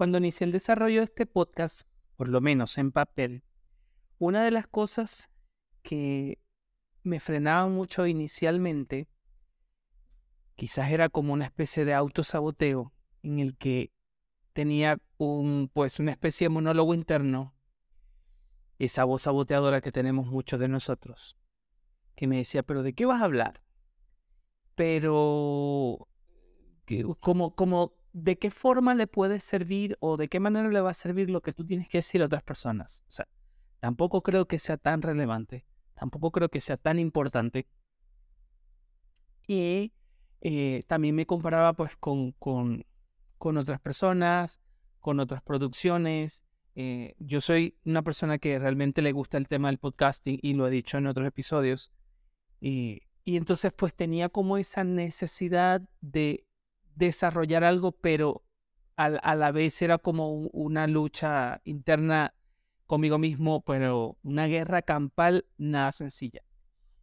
Cuando inicié el desarrollo de este podcast, por lo menos en papel, una de las cosas que me frenaba mucho inicialmente, quizás era como una especie de autosaboteo en el que tenía un, pues, una especie de monólogo interno, esa voz saboteadora que tenemos muchos de nosotros, que me decía, pero ¿de qué vas a hablar? Pero, como, como, ¿de qué forma le puede servir o de qué manera le va a servir lo que tú tienes que decir a otras personas? O sea, tampoco creo que sea tan relevante, tampoco creo que sea tan importante. Y eh, también me comparaba pues con, con, con otras personas, con otras producciones. Eh, yo soy una persona que realmente le gusta el tema del podcasting y lo he dicho en otros episodios. Y, y entonces pues tenía como esa necesidad de desarrollar algo, pero a, la vez era como una lucha interna conmigo mismo, pero una guerra campal nada sencilla.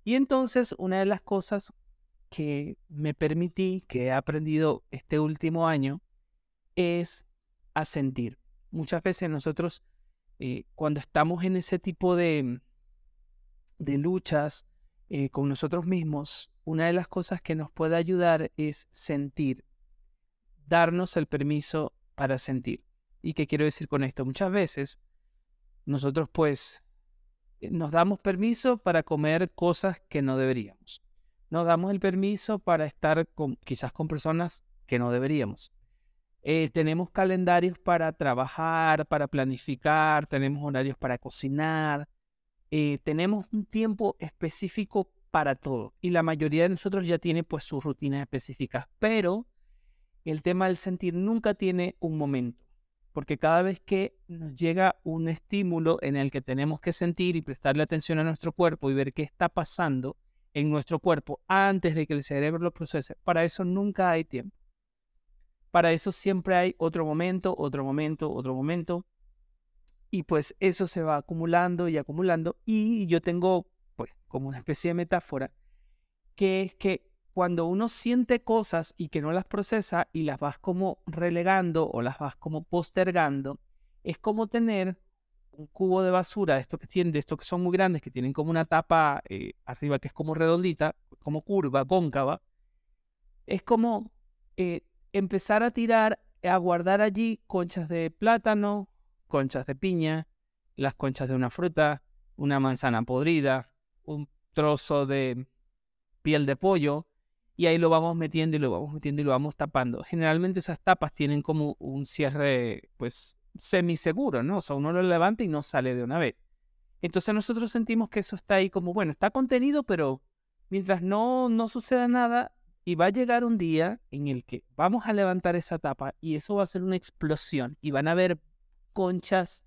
Y entonces una de las cosas que me permití, que he aprendido este último año, es a sentir. Muchas veces nosotros, eh, cuando estamos en ese tipo de, de luchas eh, con nosotros mismos, una de las cosas que nos puede ayudar es sentir, darnos el permiso para sentir. ¿Y qué quiero decir con esto? Muchas veces nosotros pues eh, nos damos permiso para comer cosas que no deberíamos. Nos damos el permiso para estar con, quizás con personas que no deberíamos. Eh, tenemos calendarios para trabajar, para planificar, tenemos horarios para cocinar, eh, tenemos un tiempo específico para todo y la mayoría de nosotros ya tiene pues sus rutinas específicas, pero el tema del sentir nunca tiene un momento, porque cada vez que nos llega un estímulo en el que tenemos que sentir y prestarle atención a nuestro cuerpo y ver qué está pasando en nuestro cuerpo antes de que el cerebro lo procese, para eso nunca hay tiempo. Para eso siempre hay otro momento, otro momento, otro momento. Y pues eso se va acumulando y acumulando. Y yo tengo pues como una especie de metáfora que es que cuando uno siente cosas y que no las procesa y las vas como relegando o las vas como postergando, es como tener un cubo de basura de estos que tienen, de estos que son muy grandes, que tienen como una tapa eh, arriba que es como redondita, como curva, cóncava. Es como eh, empezar a tirar, a guardar allí conchas de plátano, conchas de piña, las conchas de una fruta, una manzana podrida, un trozo de piel de pollo, y ahí lo vamos metiendo y lo vamos metiendo y lo vamos tapando. Generalmente esas tapas tienen como un cierre, pues, semiseguro, ¿no? O sea, uno lo levanta y no sale de una vez. Entonces nosotros sentimos que eso está ahí como, bueno, está contenido, pero mientras no, no suceda nada, y va a llegar un día en el que vamos a levantar esa tapa y eso va a ser una explosión y van a haber conchas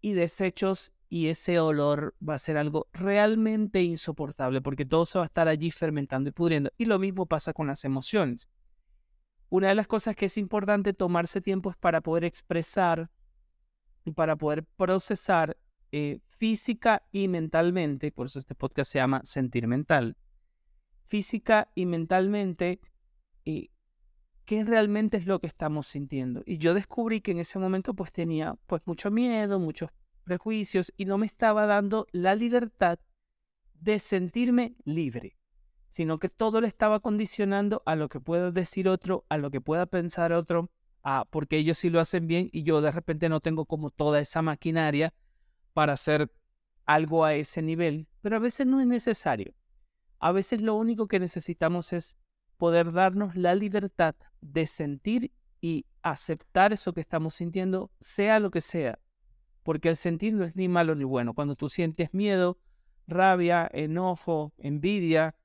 y desechos y ese olor va a ser algo realmente insoportable porque todo se va a estar allí fermentando y pudriendo. Y lo mismo pasa con las emociones. Una de las cosas que es importante tomarse tiempo es para poder expresar y para poder procesar eh, física y mentalmente, por eso este podcast se llama Sentir Mental, física y mentalmente y qué realmente es lo que estamos sintiendo. Y yo descubrí que en ese momento pues tenía pues mucho miedo, muchos prejuicios y no me estaba dando la libertad de sentirme libre, sino que todo le estaba condicionando a lo que pueda decir otro, a lo que pueda pensar otro, a porque ellos sí lo hacen bien y yo de repente no tengo como toda esa maquinaria para hacer algo a ese nivel, pero a veces no es necesario. A veces lo único que necesitamos es poder darnos la libertad de sentir y aceptar eso que estamos sintiendo, sea lo que sea. Porque el sentir no es ni malo ni bueno. Cuando tú sientes miedo, rabia, enojo, envidia,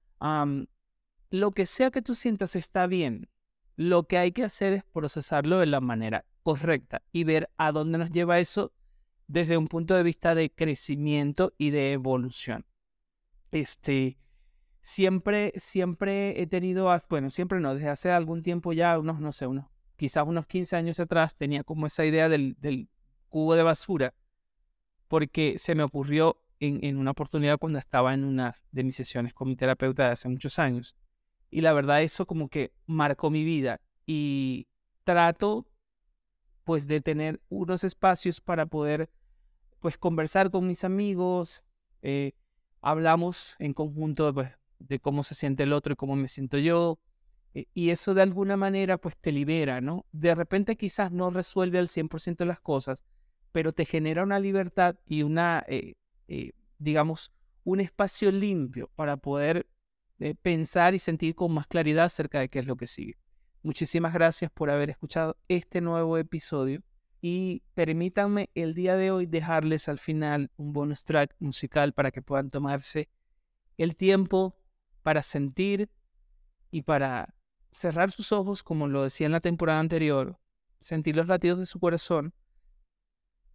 lo que sea que tú sientas está bien. Lo que hay que hacer es procesarlo de la manera correcta y ver a dónde nos lleva eso desde un punto de vista de crecimiento y de evolución. Este, siempre, siempre he tenido, bueno, siempre no, desde hace algún tiempo ya, unos, no sé, unos, quizás unos 15 años atrás, tenía como esa idea del, del cubo de basura, porque se me ocurrió en, en, una oportunidad cuando estaba en una de mis sesiones con mi terapeuta de hace muchos años. Y la verdad eso como que marcó mi vida y trato pues de tener unos espacios para poder pues conversar con mis amigos, eh, hablamos en conjunto pues, de cómo se siente el otro y cómo me siento yo, eh, y eso de alguna manera pues te libera, ¿no? De repente quizás no resuelve al 100% de las cosas, pero te genera una libertad y una, eh, digamos, un espacio limpio para poder pensar y sentir con más claridad acerca de qué es lo que sigue. Muchísimas gracias por haber escuchado este nuevo episodio y permítanme el día de hoy dejarles al final un bonus track musical para que puedan tomarse el tiempo para sentir y para cerrar sus ojos, como lo decía en la temporada anterior, sentir los latidos de su corazón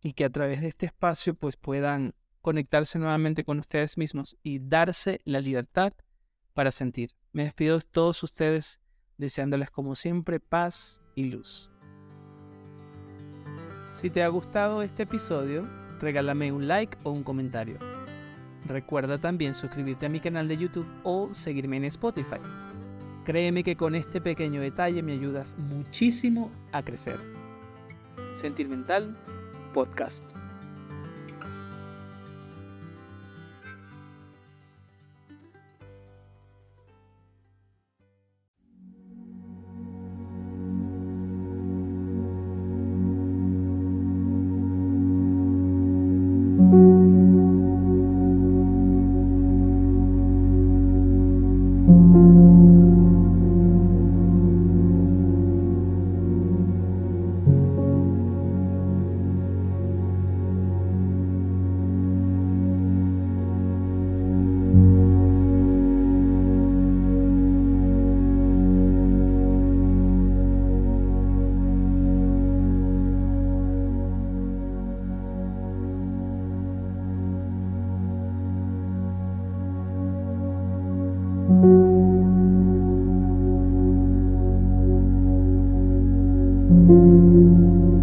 y que a través de este espacio pues puedan conectarse nuevamente con ustedes mismos y darse la libertad para sentir. Me despido de todos ustedes deseándoles como siempre paz y luz. Si te ha gustado este episodio, regálame un like o un comentario. Recuerda también suscribirte a mi canal de YouTube o seguirme en Spotify. Créeme que con este pequeño detalle me ayudas muchísimo a crecer. Sentimental Podcast. Música